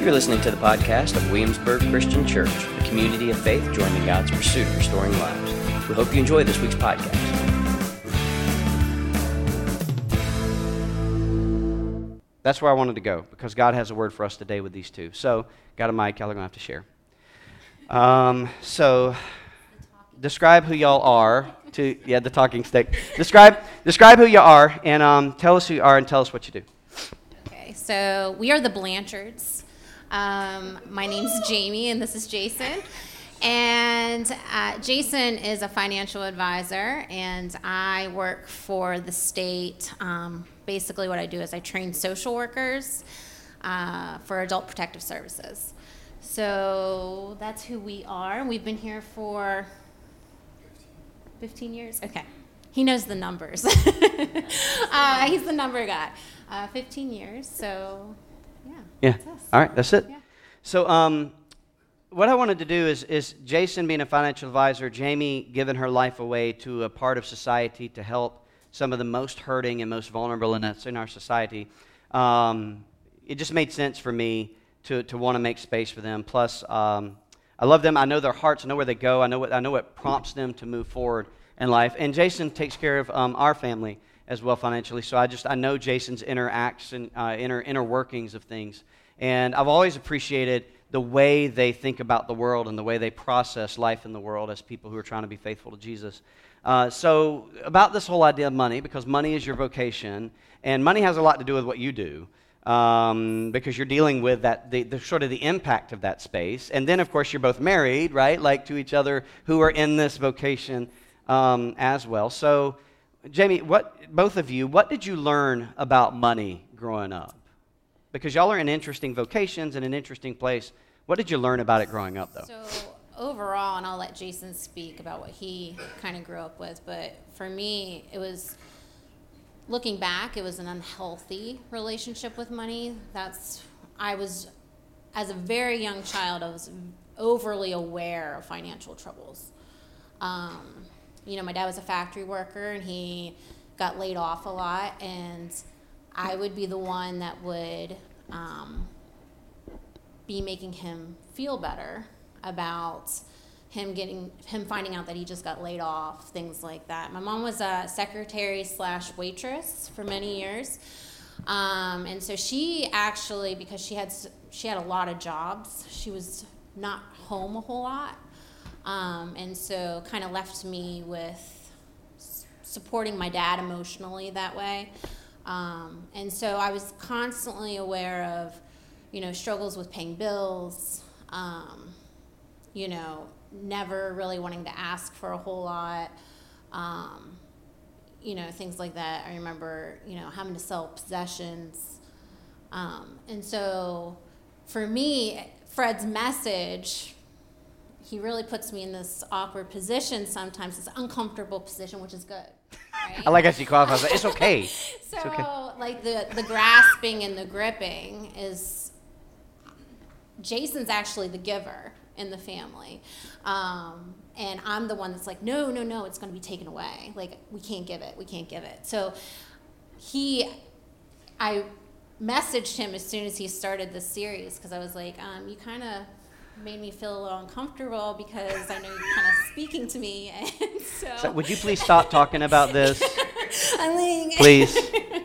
You're listening to the podcast of Williamsburg Christian Church, a community of faith joining God's pursuit of restoring lives. We hope you enjoy this week's podcast. That's where I wanted to go because God has a word for us today with these two. So, got a mic, y'all are going to have to share. Um, so, describe who y'all are. To yeah, the talking stick. Describe describe who you are and um, tell us who you are and tell us what you do. Okay, so we are the Blanchards. Um, my name's Jamie, and this is Jason. And uh, Jason is a financial advisor, and I work for the state. Um, basically, what I do is I train social workers uh, for adult protective services. So that's who we are. We've been here for 15 years? Okay. He knows the numbers. uh, he's the number guy. Uh, 15 years, so yeah. Yeah. that's us. All right, that's it. Yeah. So, um, what I wanted to do is, is Jason being a financial advisor, Jamie giving her life away to a part of society to help some of the most hurting and most vulnerable in us in our society. Um, it just made sense for me to, to want to make space for them. Plus, um, I love them. I know their hearts. I know where they go. I know what, I know what prompts them to move forward in life. And Jason takes care of um, our family as well financially. So I just I know Jason's inner acts and uh, inner inner workings of things. And I've always appreciated the way they think about the world and the way they process life in the world as people who are trying to be faithful to Jesus. Uh, so, about this whole idea of money, because money is your vocation, and money has a lot to do with what you do, um, because you're dealing with that, the, the sort of the impact of that space. And then, of course, you're both married, right, like to each other who are in this vocation um, as well. So, Jamie, what, both of you, what did you learn about money growing up? Because y'all are in interesting vocations and an interesting place. What did you learn about it growing up, though? So overall, and I'll let Jason speak about what he kind of grew up with, but for me, it was looking back, it was an unhealthy relationship with money. That's I was as a very young child, I was overly aware of financial troubles. Um, you know, my dad was a factory worker, and he got laid off a lot, and I would be the one that would um, be making him feel better about him getting him finding out that he just got laid off things like that. My mom was a secretary slash waitress for many years. Um, and so she actually because she had she had a lot of jobs she was not home a whole lot um, and so kind of left me with supporting my dad emotionally that way um, and so i was constantly aware of you know struggles with paying bills um, you know, never really wanting to ask for a whole lot, um, you know, things like that. I remember, you know, having to sell possessions. Um, and so for me, Fred's message, he really puts me in this awkward position sometimes, this uncomfortable position, which is good. Right? I like how she qualifies. Like, it's okay. So, okay. like the the grasping and the gripping is Jason's actually the giver in the family, um, and I'm the one that's like, no, no, no, it's going to be taken away. Like we can't give it, we can't give it. So he, I messaged him as soon as he started the series because I was like, um, you kind of made me feel a little uncomfortable because I know you're kind of speaking to me, and so, So would you please stop talking about this, I'm please?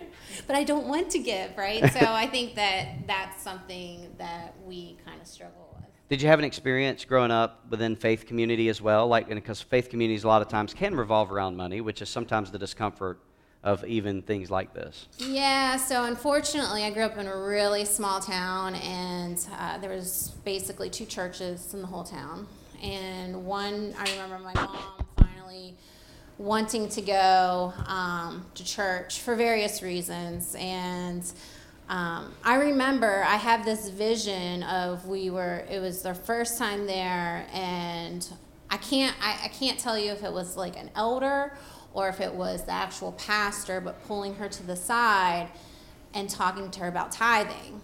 but I don't want to give, right? So I think that that's something that we kind of struggle with. Did you have an experience growing up within faith community as well? Like, because faith communities a lot of times can revolve around money, which is sometimes the discomfort of even things like this. Yeah, so unfortunately, I grew up in a really small town, and uh, there was basically two churches in the whole town. And one, I remember my mom finally wanting to go um, to church for various reasons, and um, I remember I have this vision of we were. It was their first time there, and I can't. I, I can't tell you if it was like an elder or if it was the actual pastor, but pulling her to the side and talking to her about tithing.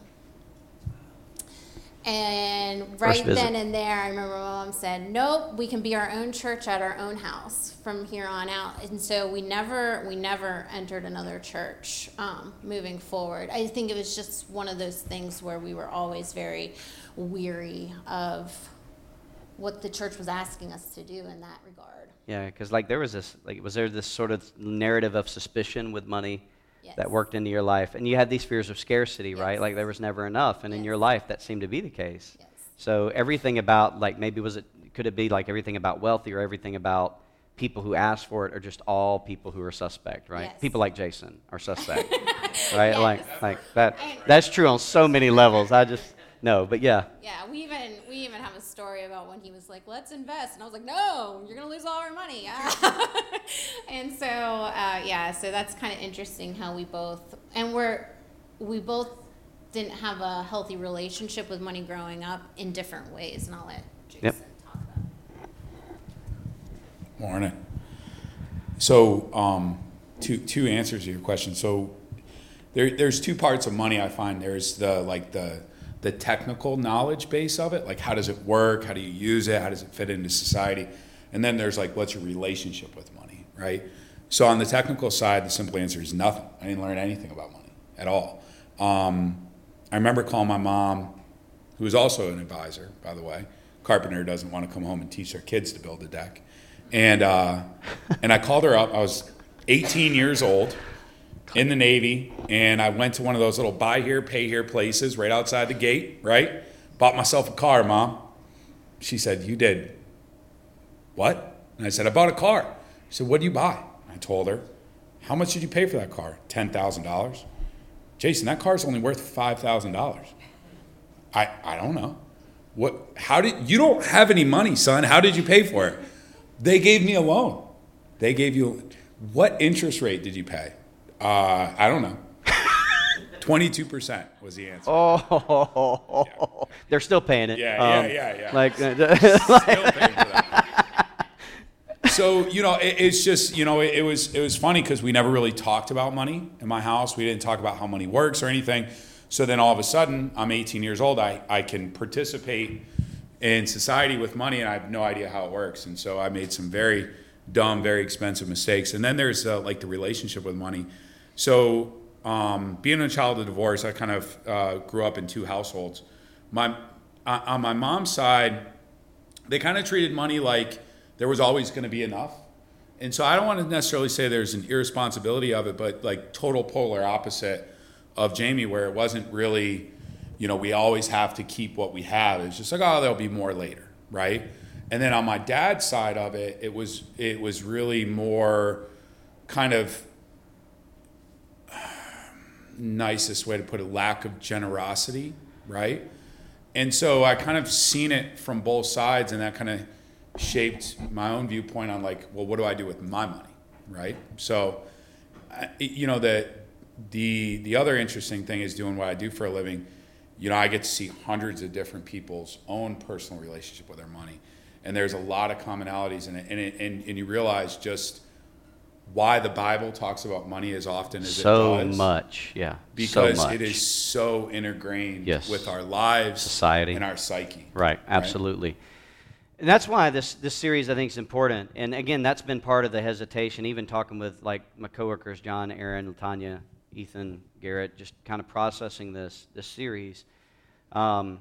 And right then and there, I remember my mom said, "Nope, we can be our own church at our own house from here on out." And so we never, we never entered another church um, moving forward. I think it was just one of those things where we were always very weary of what the church was asking us to do in that regard. Yeah, because like there was this, like was there this sort of narrative of suspicion with money? yes. that worked into your life. And you had these fears of scarcity, yes. right? Like there was never enough. And yes. in your life, that seemed to be the case. So everything about, like, maybe was it, could it be like everything about wealthy or everything about people who ask for it or just all people who are suspect, right? People like Jason are suspect, right? Like, like that. That's true on so many levels. I just, no, but yeah. Yeah, we even we even have a story about when he was like, "Let's invest," and I was like, "No, you're gonna lose all our money." and so uh, yeah, so that's kind of interesting how we both and we're we both didn't have a healthy relationship with money growing up in different ways, and I'll let Jason yep. talk about. It. Morning. So, um, two two answers to your question. So, there, there's two parts of money I find. There's the like the the technical knowledge base of it, like how does it work, how do you use it, how does it fit into society, and then there's like what's your relationship with money, right? So on the technical side, the simple answer is nothing. I didn't learn anything about money at all. Um, I remember calling my mom, who was also an advisor, by the way. Carpenter doesn't want to come home and teach their kids to build a deck, and uh, and I called her up. I was 18 years old in the Navy, and I went to one of those little buy here, pay here places right outside the gate, right? Bought myself a car, mom. She said, You did. What? And I said, I bought a car. She said, What did you buy? I told her. How much did you pay for that car? $10,000. Jason, that car's only worth $5,000. I, I don't know. What, how did, you don't have any money, son. How did you pay for it? They gave me a loan. They gave you, what interest rate did you pay? Uh, I don't know. 22% was the answer. Oh, yeah. they're still paying it. Yeah, um, yeah, yeah, yeah. Like, still paying for that. so you know, it, it's just you know, it, it was it was funny because we never really talked about money in my house. We didn't talk about how money works or anything. So then all of a sudden, I'm 18 years old. I I can participate in society with money, and I have no idea how it works. And so I made some very dumb, very expensive mistakes. And then there's uh, like the relationship with money so, um, being a child of divorce, I kind of uh, grew up in two households. My uh, on my mom's side, they kind of treated money like there was always going to be enough, and so I don't want to necessarily say there's an irresponsibility of it, but like total polar opposite of Jamie, where it wasn't really, you know, we always have to keep what we have. It's just like, oh, there'll be more later, right? And then on my dad's side of it, it was it was really more kind of nicest way to put it, lack of generosity, right? And so I kind of seen it from both sides, and that kind of shaped my own viewpoint on like, well, what do I do with my money, right? So, you know, the the the other interesting thing is doing what I do for a living. You know, I get to see hundreds of different people's own personal relationship with their money, and there's a lot of commonalities in it, and it, and, and you realize just why the Bible talks about money as often as so it does. So much, yeah. Because so it is so ingrained yes. with our lives, society, and our psyche. Right, absolutely. Right? And that's why this, this series I think is important. And again, that's been part of the hesitation, even talking with like my coworkers, John, Aaron, Tanya, Ethan, Garrett, just kind of processing this, this series. Um,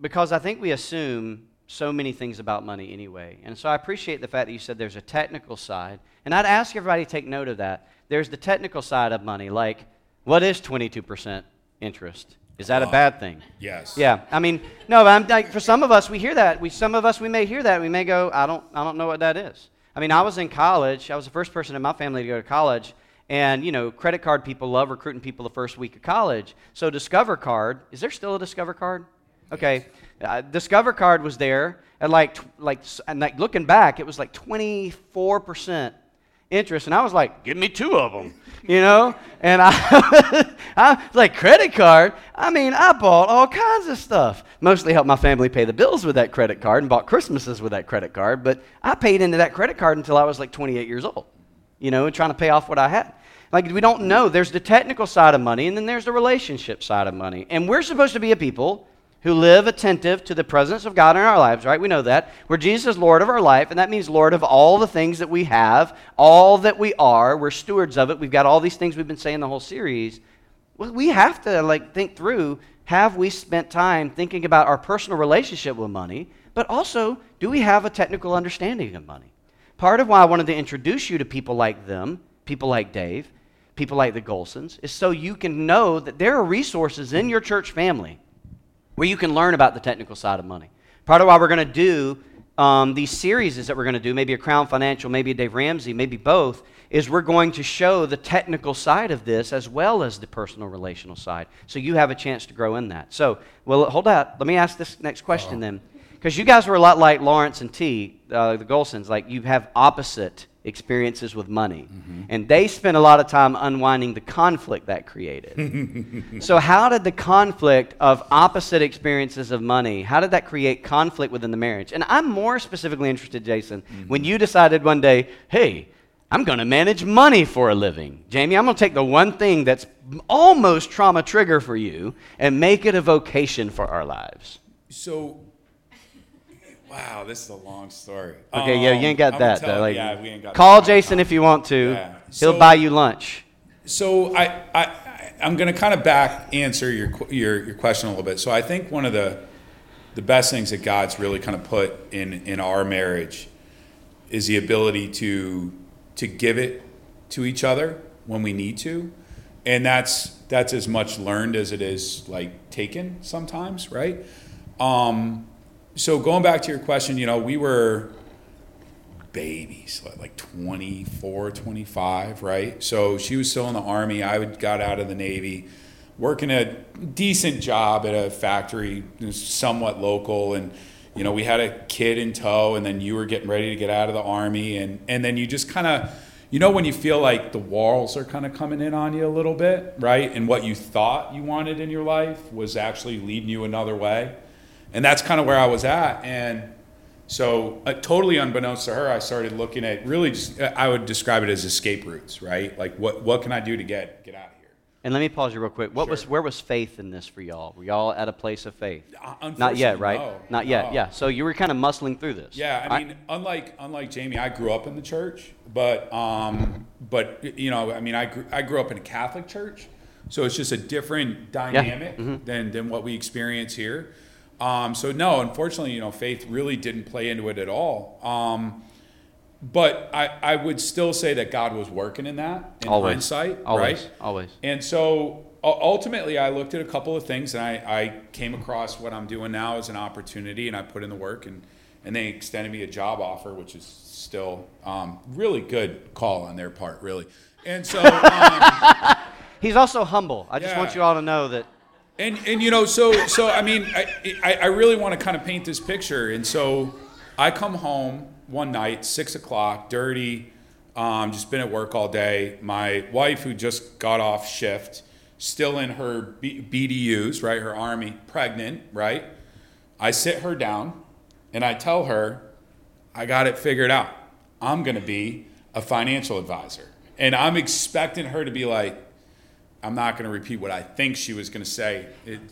because I think we assume so many things about money anyway. And so I appreciate the fact that you said there's a technical side. And I'd ask everybody to take note of that. There's the technical side of money, like what is 22% interest? Is that a ah. bad thing? Yes. Yeah. I mean, no, I'm like for some of us we hear that. We some of us we may hear that. We may go, I don't I don't know what that is. I mean, I was in college. I was the first person in my family to go to college. And, you know, credit card people love recruiting people the first week of college. So, Discover Card, is there still a Discover Card? Okay. Uh, Discover Card was there, and like, like, and like looking back, it was like 24% interest. And I was like, give me two of them, you know? And I, I like, credit card? I mean, I bought all kinds of stuff. Mostly helped my family pay the bills with that credit card and bought Christmases with that credit card. But I paid into that credit card until I was like 28 years old, you know, and trying to pay off what I had. Like, we don't know. There's the technical side of money, and then there's the relationship side of money. And we're supposed to be a people who live attentive to the presence of God in our lives, right? We know that. We're Jesus Lord of our life, and that means Lord of all the things that we have, all that we are. We're stewards of it. We've got all these things we've been saying the whole series. We have to like think through have we spent time thinking about our personal relationship with money, but also do we have a technical understanding of money? Part of why I wanted to introduce you to people like them, people like Dave, people like the Golsons, is so you can know that there are resources in your church family where you can learn about the technical side of money. Part of why we're going to do um, these series is that we're going to do, maybe a Crown Financial, maybe a Dave Ramsey, maybe both, is we're going to show the technical side of this as well as the personal relational side. So you have a chance to grow in that. So, well, hold out. Let me ask this next question then. Because you guys were a lot like Lawrence and T, uh, the Golsons, like you have opposite experiences with money. Mm-hmm. And they spent a lot of time unwinding the conflict that created. so how did the conflict of opposite experiences of money, how did that create conflict within the marriage? And I'm more specifically interested, Jason, mm-hmm. when you decided one day, hey, I'm going to manage money for a living. Jamie, I'm going to take the one thing that's almost trauma trigger for you and make it a vocation for our lives. So Wow, this is a long story. Okay, um, yeah, you ain't got that though. Like, yeah, we ain't got. Call Jason if you want to. Yeah. He'll buy you lunch. So I, I, I'm going to kind of back answer your, your your question a little bit. So I think one of the the best things that God's really kind of put in in our marriage is the ability to to give it to each other when we need to, and that's that's as much learned as it is like taken sometimes, right? Um, so going back to your question, you know, we were babies, like 24, 25, right? So she was still in the army. I got out of the Navy, working a decent job at a factory, somewhat local, and you know, we had a kid in tow, and then you were getting ready to get out of the army, and and then you just kind of, you know, when you feel like the walls are kind of coming in on you a little bit, right? And what you thought you wanted in your life was actually leading you another way and that's kind of where I was at. And so, uh, totally unbeknownst to her, I started looking at really just, I would describe it as escape routes, right? Like, what, what can I do to get, get out of here? And let me pause you real quick. What sure. was where was faith in this for y'all? Were y'all at a place of faith? Uh, Not yet, right? No, Not yet. No. Yeah. So you were kind of muscling through this. Yeah. I mean, unlike unlike Jamie, I grew up in the church, but um, but you know, I mean, I grew, I grew up in a Catholic church, so it's just a different dynamic yeah. mm-hmm. than than what we experience here. Um, so no, unfortunately, you know, faith really didn't play into it at all. Um, but I, I would still say that God was working in that in always. hindsight, always, right? Always. And so ultimately, I looked at a couple of things, and I, I came across what I'm doing now as an opportunity, and I put in the work, and and they extended me a job offer, which is still um, really good call on their part, really. And so um, he's also humble. I just yeah. want you all to know that and and you know, so so I mean, I I, I really want to kind of paint this picture, and so I come home one night, six o'clock, dirty, um, just been at work all day. My wife, who just got off shift, still in her B- BDUs, right, her army, pregnant, right. I sit her down, and I tell her, I got it figured out. I'm going to be a financial advisor, and I'm expecting her to be like, I'm not going to repeat what I think she was going to say,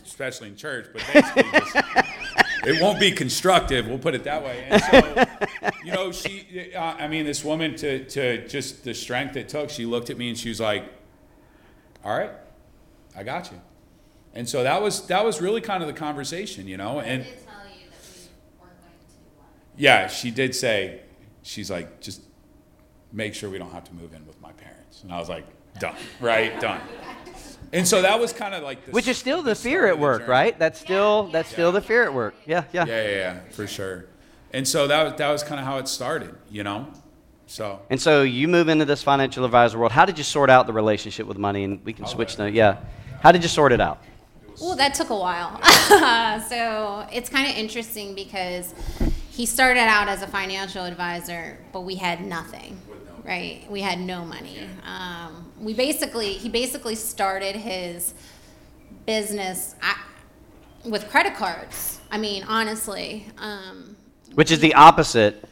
especially in church, but basically, just, it won't be constructive. We'll put it that way. And so, you know, she, uh, I mean, this woman, to, to just the strength it took, she looked at me and she was like, "All right, I got you." And so that was that was really kind of the conversation, you know. And yeah, she did say, she's like, just make sure we don't have to move in with my parents. And I was like, done, right, done. And so that was kind of like Which is still the, the fear at work, right? That's still that's yeah. still the fear at work. Yeah, yeah. Yeah, yeah, yeah, for sure. And so that was, that was kind of how it started, you know? So And so you move into this financial advisor world. How did you sort out the relationship with money and we can oh, switch now. Yeah. How did you sort it out? Well, that took a while. so it's kind of interesting because he started out as a financial advisor, but we had nothing right? We had no money. Um, we basically, he basically started his business at, with credit cards. I mean, honestly. Um, Which is the opposite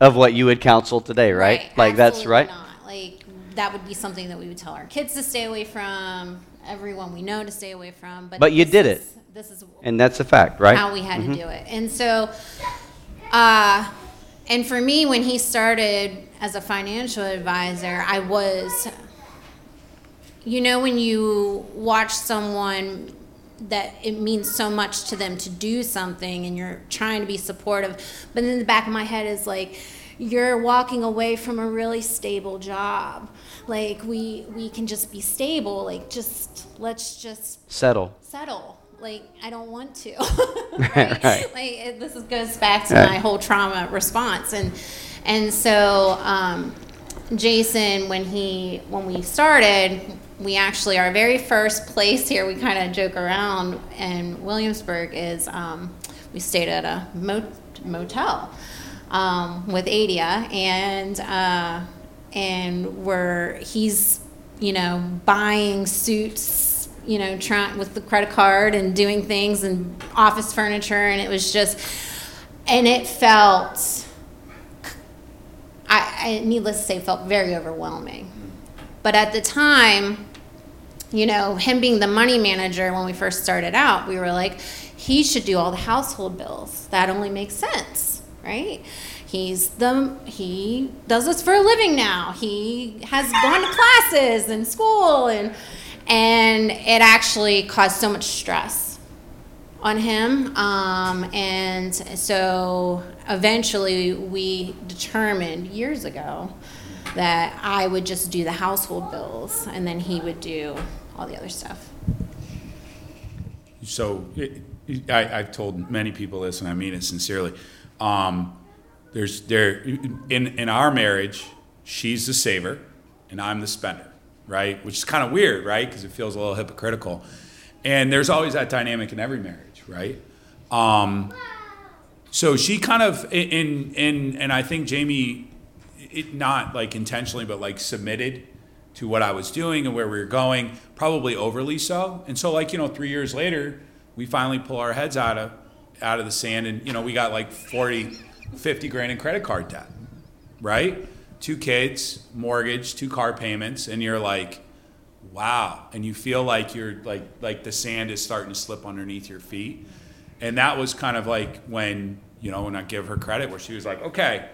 of what you would counsel today, right? right like that's right. Not. Like that would be something that we would tell our kids to stay away from, everyone we know to stay away from. But, but you did is, it. this is And that's a fact, right? how we had to do it. And so, uh, and for me, when he started as a financial advisor, I was, you know, when you watch someone that it means so much to them to do something and you're trying to be supportive, but in the back of my head is like, you're walking away from a really stable job. Like we we can just be stable. Like just let's just Settle. settle. Like I don't want to. Right. Like it, this goes back to Right. my whole trauma response, and and so um, Jason, when he when we started, we actually our very first place here. We kind of joke around in Williamsburg is um, we stayed at a mot- motel um, with Adia, and uh, and we're he's you know buying suits you know trying with the credit card and doing things and office furniture and it was just and it felt I, I needless to say felt very overwhelming but at the time you know, him being the money manager when we first started out, we were like, he should do all the household bills. That only makes sense, right? He's the he does this for a living now. He has gone to classes and school and and it actually caused so much stress on him. Um, and so eventually we determined years ago that I would just do the household bills and then he would do all the other stuff. So it, it- I, I've told many people this, and I mean it sincerely. Um, there's there in in our marriage, she's the saver, and I'm the spender, right? Which is kind of weird, right? Because it feels a little hypocritical. And there's always that dynamic in every marriage, right? Um, so she kind of in in and I think Jamie, it not like intentionally, but like submitted to what I was doing and where we were going, probably overly so. And so, like you know, three years later, we finally pull our heads out of out of the sand, and you know, we got like 40, 50 grand in credit card debt, right? Two kids, mortgage, two car payments, and you're like, wow, and you feel like you're like like the sand is starting to slip underneath your feet. And that was kind of like when, you know, when I give her credit, where she was like, okay,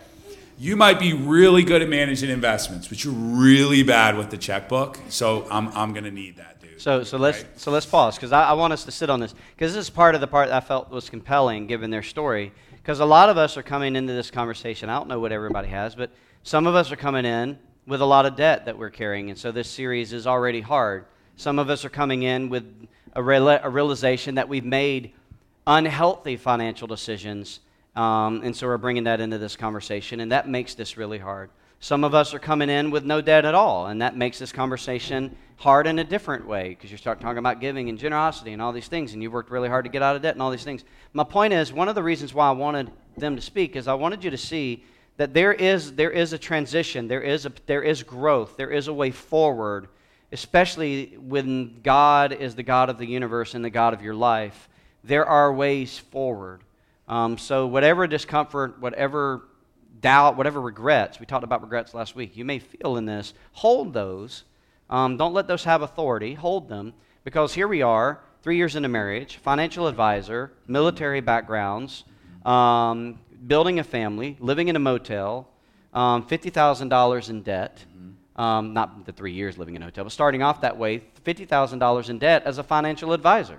you might be really good at managing investments, but you're really bad with the checkbook. So I'm, I'm going to need that, dude. So, so let's Right? so let's pause because I, I want us to sit on this because this is part of the part that I felt was compelling given their story. Because a lot of us are coming into this conversation. I don't know what everybody has, but some of us are coming in with a lot of debt that we're carrying, and so this series is already hard. Some of us are coming in with a, a realization that we've made unhealthy financial decisions, um, and so we're bringing that into this conversation, and that makes this really hard. Some of us are coming in with no debt at all, and that makes this conversation hard in a different way because you start talking about giving and generosity and all these things, and you've worked really hard to get out of debt and all these things. My point is, one of the reasons why I wanted them to speak is I wanted you to see that there is there is a transition, there is a there is growth, there is a way forward, especially when God is the God of the universe and the God of your life. There are ways forward. Um, so whatever discomfort, whatever doubt, whatever regrets, we talked about regrets last week, you may feel in this, hold those. Um, don't let those have authority. Hold them. Because here we are, three years into marriage, financial advisor, military backgrounds, um, building a family, living in a motel, um, $50,000 in debt. Um, not the three years living in a hotel, but starting off that way, $50,000 in debt as a financial advisor.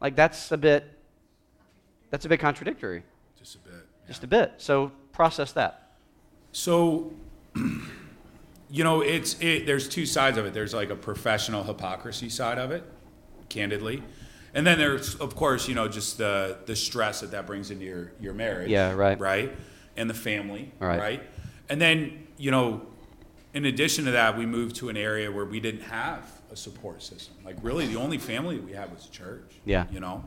Like that's a bit, that's a bit contradictory, Just a bit. just a bit. So process that. So, you know, it's it, there's two sides of it. There's like a professional hypocrisy side of it, candidly, and then there's of course you know just the the stress that that brings into your your marriage. Yeah, right. Right, and the family. Right. and then you know, in addition to that, we moved to an area where we didn't have a support system. Like really, the only family we had was church. Yeah. you know.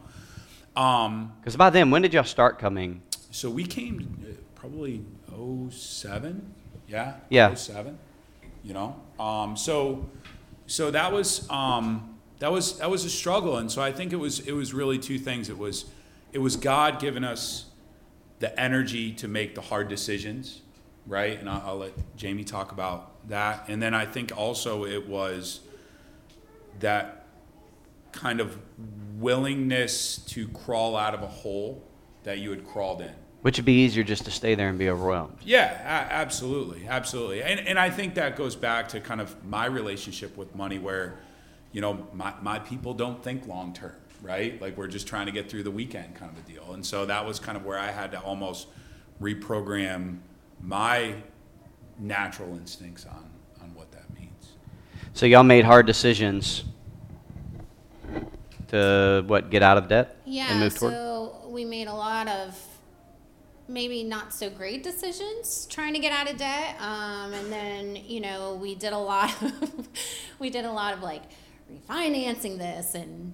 Um, Because by then, when did y'all start coming? so we came uh, probably 07, yeah, Yeah. 07, you know. Um, so so that was um, that was that was a struggle, and so I think it was it was really two things. It was it was God giving us the energy to make the hard decisions, right? And I'll, I'll let Jamie talk about that. And then I think also it was that kind of willingness to crawl out of a hole that you had crawled in. Which would be easier just to stay there and be overwhelmed. Yeah, a- absolutely, absolutely, and and I think that goes back to kind of my relationship with money, where, you know, my my people don't think long term, right? Like we're just trying to get through the weekend, kind of a deal, and so that was kind of where I had to almost reprogram my natural instincts on on what that means. So y'all made hard decisions to what get out of debt and Yeah, move toward. so we made a lot of maybe not so great decisions trying to get out of debt. Um, and then, you know, we did a lot of, we did a lot of like refinancing this and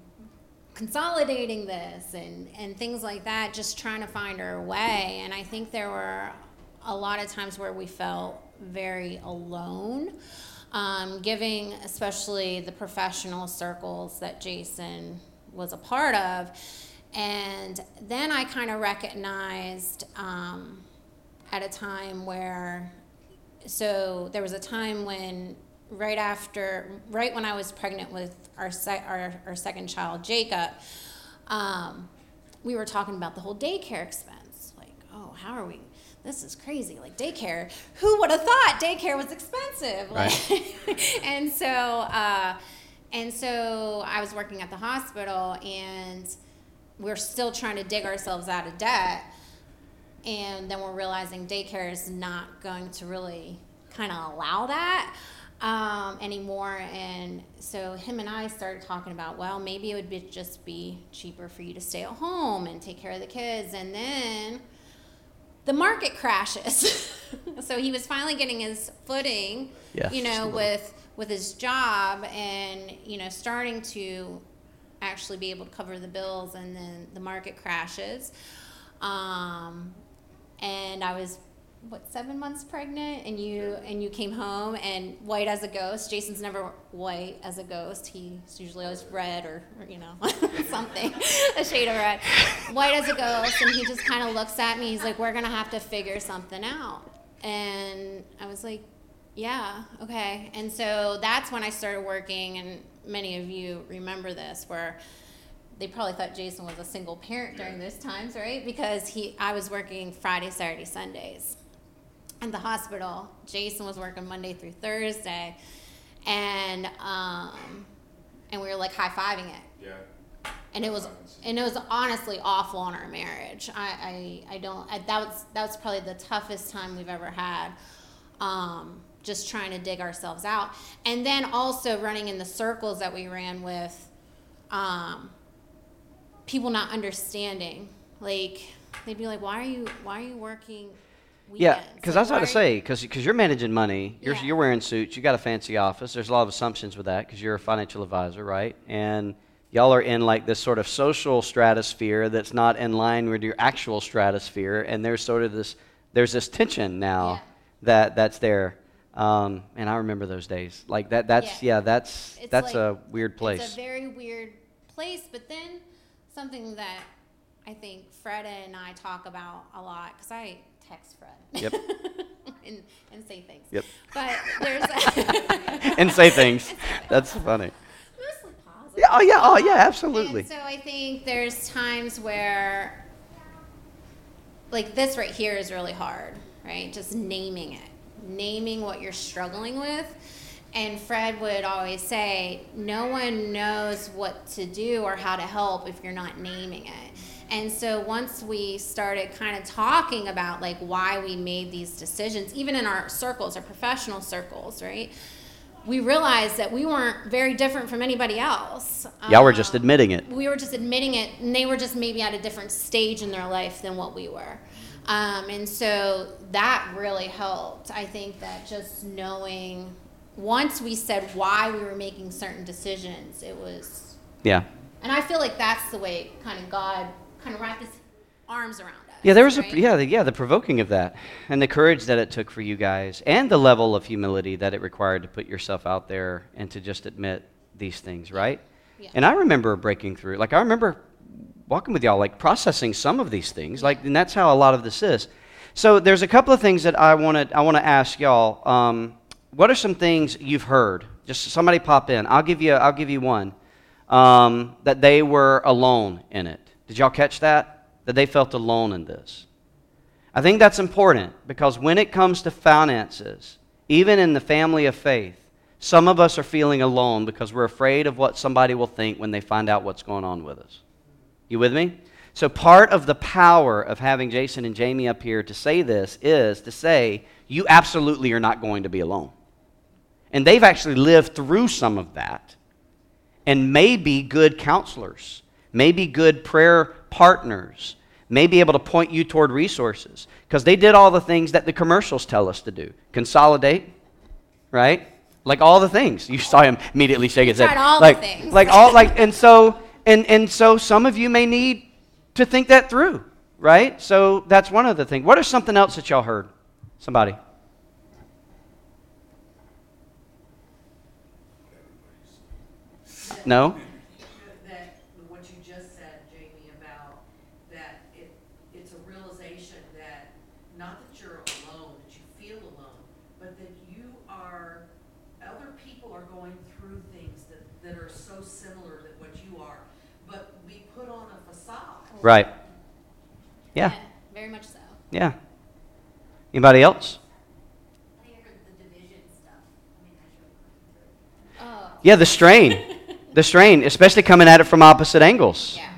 consolidating this and, and things like that, just trying to find our way. And I think there were a lot of times where we felt very alone. Um, giving especially the professional circles that Jason was a part of. And then I kind of recognized um, at a time where, so there was a time when, right after, right when I was pregnant with our, se- our, our second child, Jacob, um, we were talking about the whole daycare expense. Like, oh, how are we? This is crazy. Like daycare. Who would have thought daycare was expensive? Like, and so, uh, and so I was working at the hospital, and we're still trying to dig ourselves out of debt. And then we're realizing daycare is not going to really kind of allow that um, anymore. And so him and I started talking about, well, maybe it would be, just be cheaper for you to stay at home and take care of the kids. And then the market crashes. so he was finally getting his footing, Yes. you know, with with his job and you know starting to actually be able to cover the bills, and then the market crashes. Um, and I was what seven months pregnant and you and you came home and white as a ghost. Jason's never white as a ghost. He's usually always red or, or you know something a shade of red. White as a ghost and he just kind of looks at me. He's like we're gonna have to figure something out. And i was like yeah okay. And so that's when i started working and many of you remember this where they probably thought Jason was a single parent during those times, right? Because he, I was working Friday, Saturday, Sundays in the hospital. Jason was working Monday through Thursday, and um, and we were like high fiving it. Yeah. And it was and it was honestly awful on our marriage. I I, I don't I, that was that was probably the toughest time we've ever had. Um, just trying to dig ourselves out, and then also running in the circles that we ran with. Um, people not understanding. Like they'd be like, "Why are you Why are you working?" Yeah, because Like, I was about to say, because you're managing money, you're, Yeah. you're wearing suits, you got a fancy office. There's a lot of assumptions with that because you're a financial advisor, right? And y'all are in like this sort of social stratosphere that's not in line with your actual stratosphere, and there's sort of this there's this tension now Yeah. that that's there. Um, and I remember those days. Like that. That's Yeah. yeah. that's It's that's like- a weird place. It's a very weird place, but then something that I think Fred and I talk about a lot because I text Fred. Yep. and, and say things. Yep. But there's and say things. That's funny. mostly positive. Yeah. Oh yeah. Oh yeah. Absolutely. And so I think there's times where, like this right here is really hard, right? Just naming it, naming what you're struggling with. And Fred would always say, no one knows what to do or how to help if you're not naming it. And so once we started kind of talking about like why we made these decisions, even in our circles, our professional circles, right? We realized that we weren't very different from anybody else. Y'all were just Um, admitting it. we were just admitting it, and they were just maybe at a different stage in their life than what we were. Um, and so that really helped. I think that just knowing, once we said why we were making certain decisions, it was, Yeah. and I feel like that's the way kind of God kind of wrapped his arms around us. Yeah, there was right? a yeah, the, yeah, the provoking of that, and the courage that it took for you guys, and the level of humility that it required to put yourself out there and to just admit these things, right? Yeah. And I remember breaking through. Like I remember walking with y'all, like processing some of these things. Like, and that's how a lot of this is. So there's a couple of things that I wanted I want to ask y'all. Um, what are some things you've heard? Just somebody pop in. I'll give you I'll give you one. um, that they were alone in it. Did y'all catch that? That they felt alone in this. I think that's important because when it comes to finances, even in the family of faith, some of us are feeling alone because we're afraid of what somebody will think when they find out what's going on with us. You with me? So, part of the power of having Jason and Jamie up here to say this is to say, you absolutely are not going to be alone. And they've actually lived through some of that and may be good counselors, may be good prayer partners, may be able to point you toward resources because they did all the things that the commercials tell us to do consolidate, right? Like all the things. You saw him immediately shake his head. All the like, things. like all like and so and and so some of you may need to think that through, right? So that's one of the things. What is something else that y'all heard? Somebody. No? that what you just said, Jamie, about that it, it's a realization that not that you're alone, that you feel alone, but that you are, other people are going through things that, that are so similar that what you are, but we put on a facade. Right. Yeah. Very much so. Yeah. Anybody else? I think I heard the division stuff. I mean, that's really going through. Oh. Yeah, the strain. the strain, especially coming at it from opposite angles. Yeah.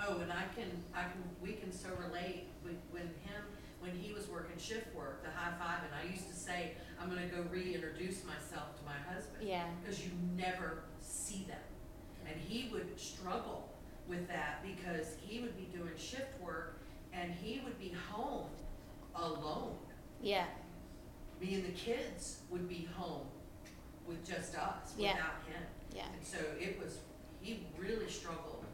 Oh, and I can, I can, we can so relate with, when him, when he was working shift work, the high five, and I used to say, I'm gonna go reintroduce myself to my husband. Yeah. Because you never see them. And he would struggle with that because he would be doing shift work and he would be home alone. Yeah. Me and the kids would be home with just us, Yeah. without him. Yeah. And so it was, he really struggled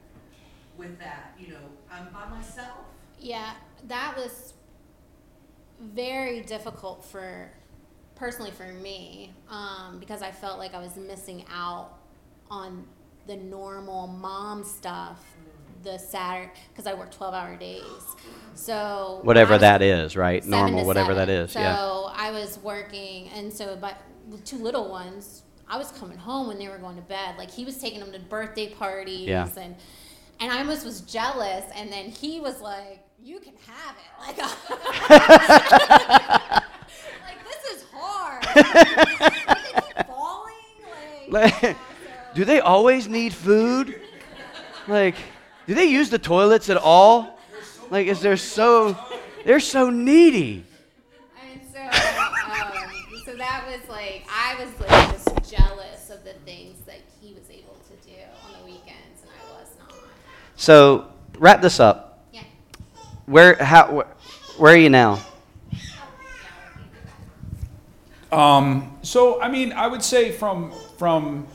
with that, you know, I'm by myself. Yeah, that was very difficult for personally for me um, because I felt like I was missing out on the normal mom stuff. The Saturday because I work twelve hour days, so Whatever was- that is, right? Normal, whatever that is. So yeah. I was working, and so but with two little ones, I was coming home when they were going to bed. Like he was taking them to birthday parties, Yeah. and and I almost was jealous. And then he was like, "You can have it." Like, like this is hard. Like, falling. Like, Like, Do they always need food? Like, do they use the toilets at all? Like, is there so they're so needy? And so, um, so that was like, I was like just jealous of the things that he was able to do on the weekends, and I was not. So wrap this up. Yeah. Where how where, where are you now? Um, so I mean, I would say from from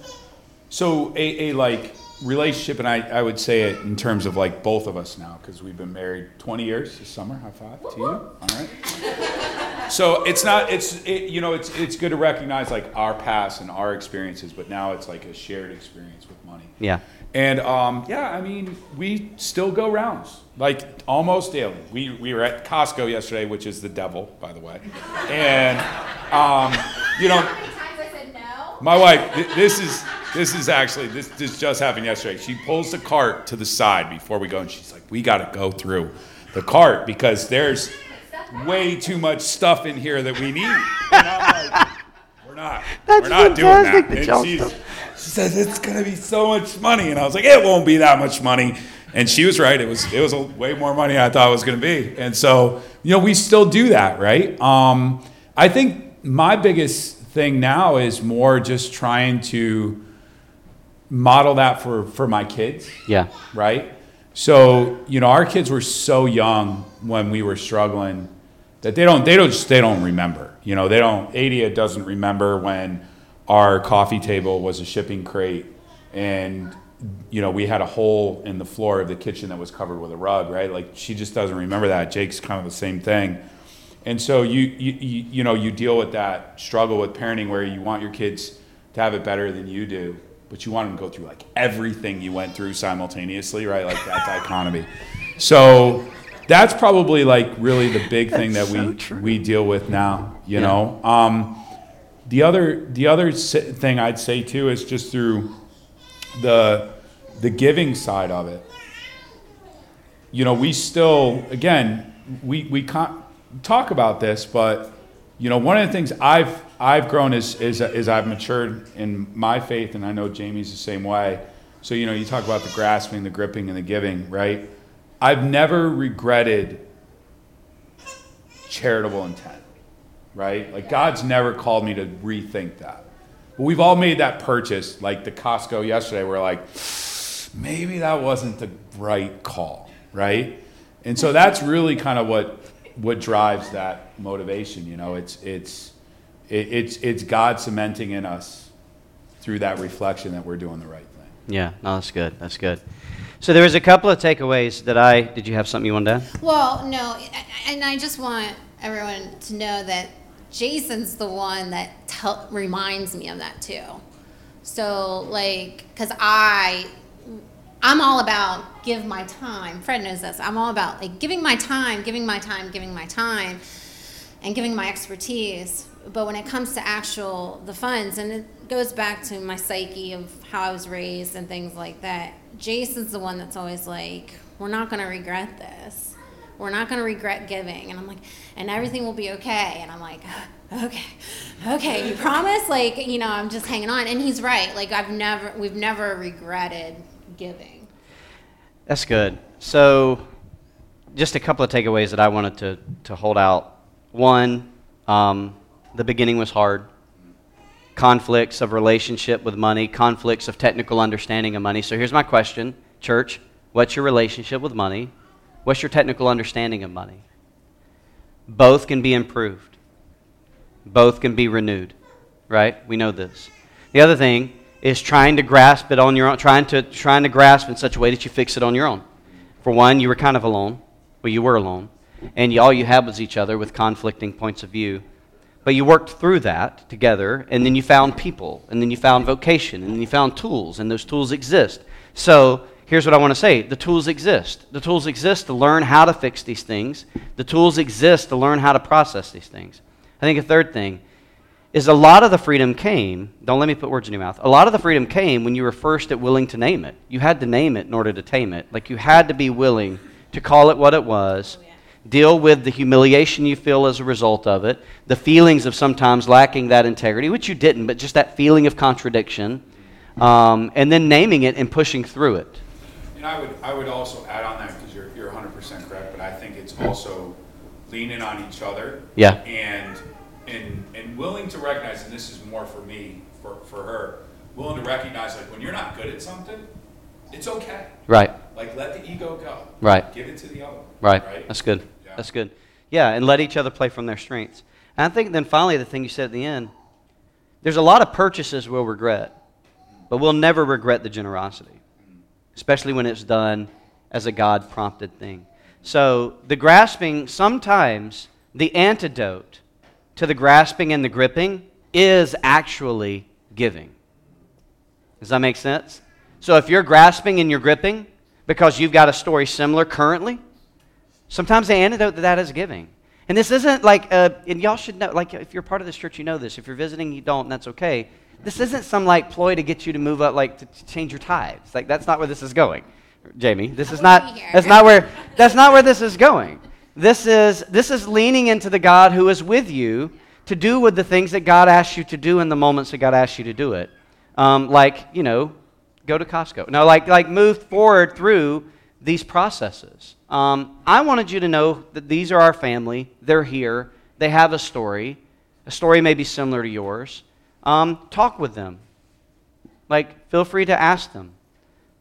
so a, a like relationship, and I, I would say it in terms of like both of us now because we've been married 20 years this summer. High five to you. All right. So it's not it's it, you know it's it's good to recognize like our past and our experiences, but now it's like a shared experience with money. Yeah. And um, yeah, I mean, we still go rounds like almost daily. We, we were at Costco yesterday, which is the devil, by the way. And um, you know, How many times I said no? my wife, th- this is this is actually this this just happened yesterday. She pulls the cart to the side before we go, and she's like, "We got to go through the cart because there's way too much stuff in here that we need." And I'm like, "We're not. That's we're not doing fantastic that." that And y'all she's- still- she says it's gonna be so much money, and I was like, "It won't be that much money." And she was right. It was it was a, way more money than I thought it was gonna be. And so you know, we still do that, right? Um, I think my biggest thing now is more just trying to model that for for my kids Yeah. right? So you know, our kids were so young when we were struggling that they don't they don't just they don't remember. You know, they don't. Adia doesn't remember when our coffee table was a shipping crate, and you know we had a hole in the floor of the kitchen that was covered with a rug, right? Like she just doesn't remember that. Jake's kind of the same thing. And so you, you, you, you know, you deal with that struggle with parenting where you want your kids to have it better than you do, but you want them to go through like everything you went through simultaneously, right? Like that dichotomy. So that's probably like really the big thing that we, true. we deal with now, you Yeah. know? Um, the other, the other thing I'd say too is just through the, the giving side of it, you know, we still, again, we, we can't talk about this, but, you know, one of the things I've, I've grown is, is, is I've matured in my faith, and I know Jamie's the same way. So, you know, you talk about the grasping, the gripping, and the giving, right? I've never regretted charitable intent, right? Like, God's never called me to rethink that. But we've all made that purchase, like the Costco yesterday, we're like, maybe that wasn't the right call, right? And so that's really kind of what what drives that motivation. You know, it's it's it's it's God cementing in us through that reflection that we're doing the right thing. Yeah, no, that's good. That's good. So there was a couple of takeaways that I. Did you have something you wanted to add? Well, no, and I just want everyone to know that Jason's the one that reminds me of that too. So, like, because I, I'm all about give my time. Fred knows this. I'm all about like giving my time, giving my time, giving my time, and giving my expertise. But when it comes to actual the funds, and it goes back to my psyche of how I was raised and things like that. Jason's the one that's always like, "We're not to regret this. We're not going to regret giving." And I'm like, "And everything will be okay." And I'm like, "Okay, okay, you promise?" Like, you know, I'm just hanging on. And he's right. Like, I've never, we've never regretted giving. That's good. So, just a couple of takeaways that I wanted to, to hold out. One, um, the beginning was hard. Conflicts of relationship with money, conflicts of technical understanding of money. So, here's my question, church What's your relationship with money? What's your technical understanding of money? Both can be improved, both can be renewed, right? We know this. The other thing is trying to grasp it on your own, trying to, trying to grasp in such a way that you fix it on your own. For one, you were kind of alone. Well, you were alone. And you, all you had was each other with conflicting points of view. But you worked through that together, and then you found people, and then you found vocation, and then you found tools, and those tools exist. So here's what I want to say the tools exist. The tools exist to learn how to fix these things, the tools exist to learn how to process these things. I think a third thing is a lot of the freedom came, don't let me put words in your mouth. A lot of the freedom came when you were first at willing to name it. You had to name it in order to tame it. Like you had to be willing to call it what it was, deal with the humiliation you feel as a result of it, the feelings of sometimes lacking that integrity, which you didn't, but just that feeling of contradiction, um, and then naming it and pushing through it. And I would, I would also add on that because you're, you're 100% correct, but I think it's also leaning on each other. Yeah. And, and, and willing to recognize, and this is more for me, for, for her, willing to recognize like when you're not good at something, it's okay. Right, Like let the ego go. right. Give it to the other. Right. Right? That's good. Yeah. That's good. Yeah, and let each other play from their strengths. And I think then finally the thing you said at the end, there's a lot of purchases we'll regret, but we'll never regret the generosity, especially when it's done as a God prompted thing. So the grasping, sometimes the antidote to the grasping and the gripping is actually giving. Does that make sense? So if you're grasping and you're gripping because you've got a story similar currently, sometimes the antidote to that is giving. And this isn't like, uh, and y'all should know, like if you're part of this church, you know this. If you're visiting, you don't, and that's okay. This isn't some like ploy to get you to move up, like to, to change your tithes. Like that's not where this is going, Jamie. This I is not. That's not where. That's not where this is going. This is this is leaning into the God who is with you to do with the things that God asks you to do in the moments that God asks you to do it. Um, like you know, go to Costco. No, like like move forward through these processes. Um, I wanted you to know that these are our family. They're here. They have a story. A story may be similar to yours. Um, talk with them. Like, feel free to ask them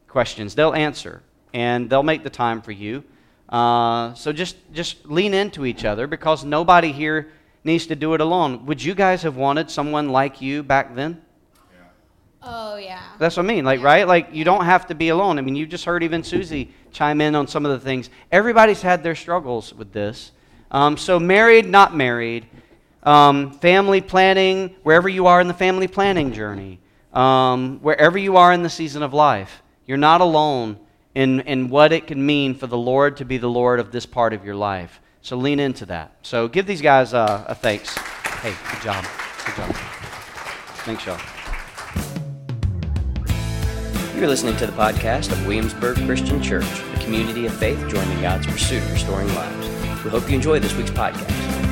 questions. They'll answer, and they'll make the time for you. Uh, so just just lean into each other because nobody here needs to do it alone. Would you guys have wanted someone like you back then? Oh, yeah. That's what I mean, like, Yeah. right? Like, you don't have to be alone. I mean, you just heard even Susie chime in on some of the things. Everybody's had their struggles with this. Um, so, married, not married, um, family planning, wherever you are in the family planning journey, um, wherever you are in the season of life, you're not alone in, in what it can mean for the Lord to be the Lord of this part of your life. So, lean into that. So, give these guys uh, a thanks. Hey, good job. Good job. Thanks, y'all. You're listening to the podcast of Williamsburg Christian Church, a community of faith joining God's pursuit of restoring lives. We hope you enjoy this week's podcast.